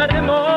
Esperemos.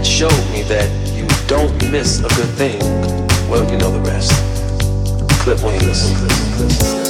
it showed me that you don't miss a good thing. Well, you know the rest. Clip when listen. listen, listen, listen.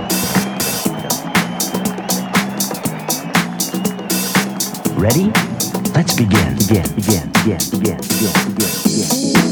Ready? Let's begin. Begin, begin, begin, begin, begin, begin, begin.